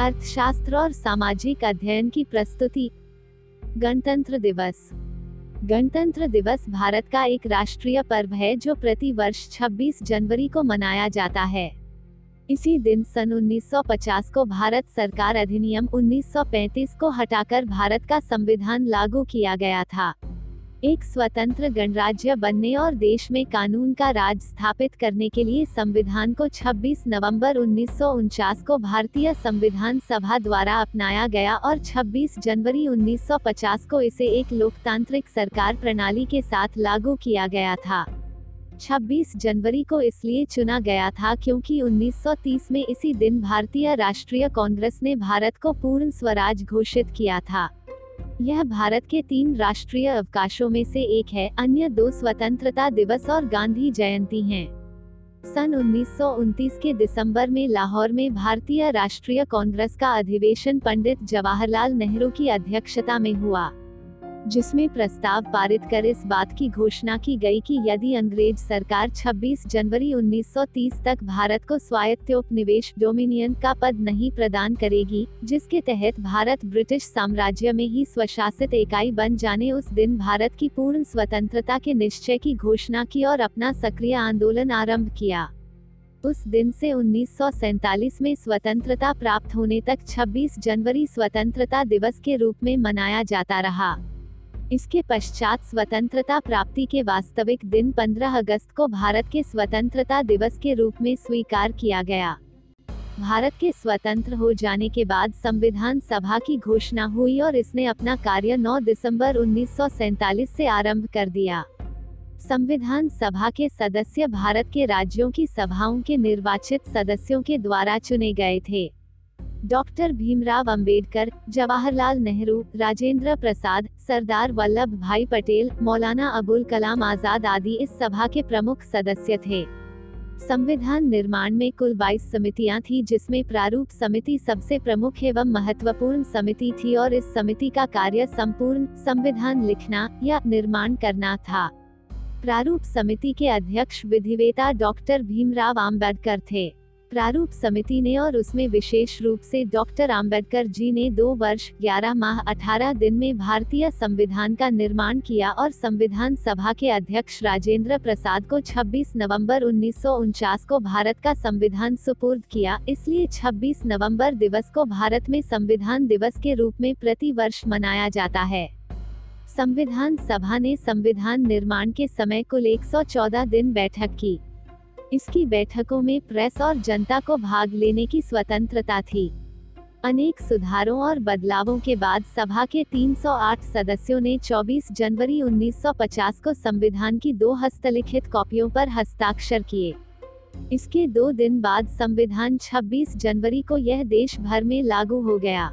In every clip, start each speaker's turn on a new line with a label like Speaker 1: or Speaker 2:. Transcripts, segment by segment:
Speaker 1: अर्थशास्त्र और सामाजिक अध्ययन की प्रस्तुति। गणतंत्र दिवस। गणतंत्र दिवस भारत का एक राष्ट्रीय पर्व है जो प्रति वर्ष 26 जनवरी को मनाया जाता है। इसी दिन सन 1950 को भारत सरकार अधिनियम 1935 को हटाकर भारत का संविधान लागू किया गया था। एक स्वतंत्र गणराज्य बनने और देश में कानून का राज स्थापित करने के लिए संविधान को 26 नवंबर उन्नीस सौ उनचास को भारतीय संविधान सभा द्वारा अपनाया गया और 26 जनवरी 1950 को इसे एक लोकतांत्रिक सरकार प्रणाली के साथ लागू किया गया था। 26 जनवरी को इसलिए चुना गया था क्योंकि 1930 में इसी दिन भारतीय राष्ट्रीय कांग्रेस ने भारत को पूर्ण स्वराज घोषित किया था। यह भारत के तीन राष्ट्रीय अवकाशों में से एक है अन्य दो स्वतंत्रता दिवस और गांधी जयंती हैं। सन उन्नीस सौ उनतीस के दिसंबर में लाहौर में भारतीय राष्ट्रीय कांग्रेस का अधिवेशन पंडित जवाहरलाल नेहरू की अध्यक्षता में हुआ जिसमें प्रस्ताव पारित कर इस बात की घोषणा की गई कि यदि अंग्रेज़ सरकार 26 जनवरी 1930 तक भारत को स्वायत्त उपनिवेश डोमिनियन का पद नहीं प्रदान करेगी, जिसके तहत भारत ब्रिटिश साम्राज्य में ही स्वशासित इकाई बन जाने उस दिन भारत की पूर्ण स्वतंत्रता के निश्चय की घोषणा की और अपना सक्रिय आंदोलन आरंभ किया। उस दिन से उन्नीस में स्वतंत्रता प्राप्त होने तक 26 जनवरी स्वतंत्रता दिवस के रूप में मनाया जाता रहा। इसके पश्चात स्वतंत्रता प्राप्ति के वास्तविक दिन 15 अगस्त को भारत के स्वतंत्रता दिवस के रूप में स्वीकार किया गया। भारत के स्वतंत्र हो जाने के बाद संविधान सभा की घोषणा हुई और इसने अपना कार्य 9 दिसंबर उन्नीस से आरंभ कर दिया। संविधान सभा के सदस्य भारत के राज्यों की सभाओं के निर्वाचित सदस्यों के द्वारा चुने गए थे। डॉक्टर भीमराव अंबेडकर, जवाहरलाल नेहरू राजेंद्र प्रसाद सरदार वल्लभ भाई पटेल मौलाना अबुल कलाम आज़ाद आदि इस सभा के प्रमुख सदस्य थे। संविधान निर्माण में कुल 22 समितियाँ थी जिसमें प्रारूप समिति सबसे प्रमुख एवं महत्वपूर्ण समिति थी और इस समिति का कार्य संपूर्ण संविधान लिखना या निर्माण करना था। प्रारूप समिति के अध्यक्ष विधिवेता डॉक्टर भीमराव आम्बेडकर थे। प्रारूप समिति ने और उसमें विशेष रूप से डॉक्टर आम्बेडकर जी ने दो वर्ष 11 माह 18 दिन में भारतीय संविधान का निर्माण किया और संविधान सभा के अध्यक्ष राजेंद्र प्रसाद को 26 नवंबर उन्नीस सौ उनचास को भारत का संविधान सुपुर्द किया। इसलिए 26 नवंबर दिवस को भारत में संविधान दिवस के रूप में प्रति वर्ष मनाया जाता है। संविधान सभा ने संविधान निर्माण के समय कुल 114 दिन बैठक की। इसकी बैठकों में प्रेस और जनता को भाग लेने की स्वतंत्रता थी। अनेक सुधारों और बदलावों के बाद सभा के 308 सदस्यों ने 24 जनवरी 1950 को संविधान की दो हस्तलिखित कॉपियों पर हस्ताक्षर किए। इसके दो दिन बाद संविधान 26 जनवरी को यह देश भर में लागू हो गया।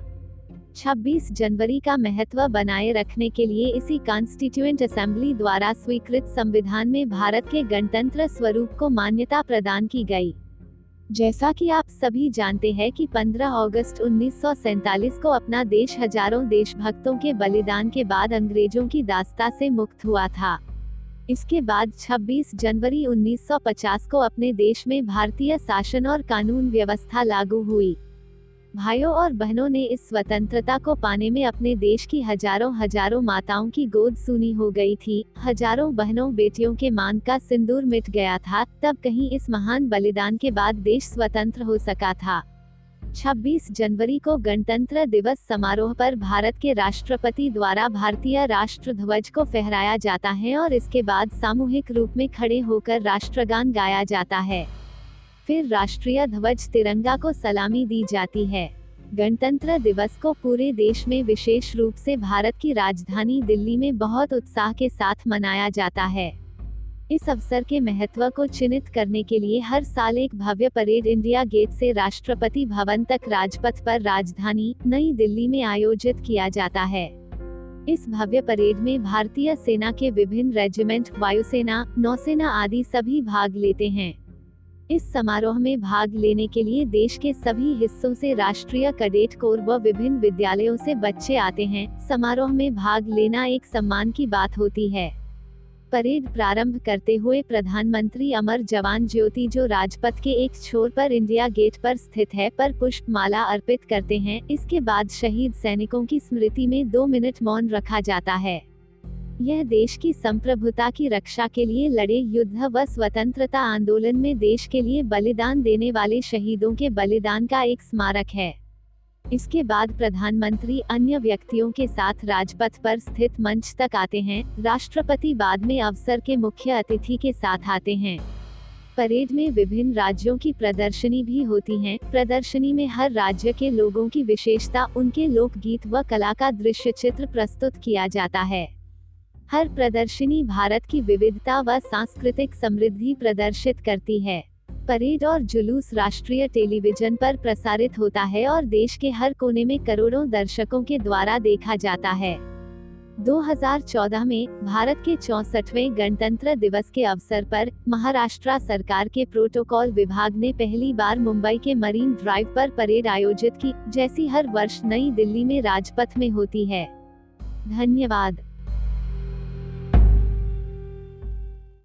Speaker 1: 26 जनवरी का महत्व बनाए रखने के लिए इसी कॉन्स्टिट्यूएंट असेंबली द्वारा स्वीकृत संविधान में भारत के गणतंत्र स्वरूप को मान्यता प्रदान की गई। जैसा कि आप सभी जानते हैं कि 15 अगस्त उन्नीस को अपना देश हज़ारों देशभक्तों के बलिदान के बाद अंग्रेज़ों की दास्ता से मुक्त हुआ था। इसके बाद 26 जनवरी 1950 को अपने देश में भारतीय शासन और कानून व्यवस्था लागू हुई। भाइयों और बहनों ने इस स्वतंत्रता को पाने में अपने देश की हज़ारों हज़ारों माताओं की गोद सुनी हो गई थी। हज़ारों बहनों बेटियों के मान का सिंदूर मिट गया था। तब कहीं इस महान बलिदान के बाद देश स्वतंत्र हो सका था। 26 जनवरी को गणतंत्र दिवस समारोह पर भारत के राष्ट्रपति द्वारा भारतीय राष्ट्र ध्वज को फहराया जाता है और इसके बाद सामूहिक रूप में खड़े होकर राष्ट्रगान गाया जाता है। फिर राष्ट्रीय ध्वज तिरंगा को सलामी दी जाती है। गणतंत्र दिवस को पूरे देश में विशेष रूप से भारत की राजधानी दिल्ली में बहुत उत्साह के साथ मनाया जाता है। इस अवसर के महत्व को चिन्हित करने के लिए हर साल एक भव्य परेड इंडिया गेट से राष्ट्रपति भवन तक राजपथ पर राजधानी नई दिल्ली में आयोजित किया जाता है। इस भव्य परेड में भारतीय सेना के विभिन्न रेजिमेंट, वायुसेना, नौसेना आदि सभी भाग लेते हैं। इस समारोह में भाग लेने के लिए देश के सभी हिस्सों से राष्ट्रीय कैडेट कोर व विभिन्न विद्यालयों से बच्चे आते हैं। समारोह में भाग लेना एक सम्मान की बात होती है। परेड प्रारंभ करते हुए प्रधानमंत्री अमर जवान ज्योति जो राजपथ के एक छोर पर इंडिया गेट पर स्थित है पर पुष्प माला अर्पित करते हैं। इसके बाद शहीद सैनिकों की स्मृति में दो मिनट मौन रखा जाता है। यह देश की संप्रभुता की रक्षा के लिए लड़े युद्ध व स्वतंत्रता आंदोलन में देश के लिए बलिदान देने वाले शहीदों के बलिदान का एक स्मारक है। इसके बाद प्रधानमंत्री अन्य व्यक्तियों के साथ राजपथ पर स्थित मंच तक आते हैं। राष्ट्रपति बाद में अवसर के मुख्य अतिथि के साथ आते हैं। परेड में विभिन्न राज्यों की प्रदर्शनी भी होती हैं। प्रदर्शनी में हर राज्य के लोगों की विशेषता, उनके लोकगीत व कला का दृश्य चित्र प्रस्तुत किया जाता है। हर प्रदर्शनी भारत की विविधता व सांस्कृतिक समृद्धि प्रदर्शित करती है। परेड और जुलूस राष्ट्रीय टेलीविज़न पर प्रसारित होता है और देश के हर कोने में करोड़ों दर्शकों के द्वारा देखा जाता है। 2014 में भारत के चौसठवें गणतंत्र दिवस के अवसर पर महाराष्ट्र सरकार के प्रोटोकॉल विभाग ने पहली बार मुंबई के मरीन ड्राइव पर परेड आयोजित की, जैसी हर वर्ष नई दिल्ली में राजपथ में होती है। धन्यवाद।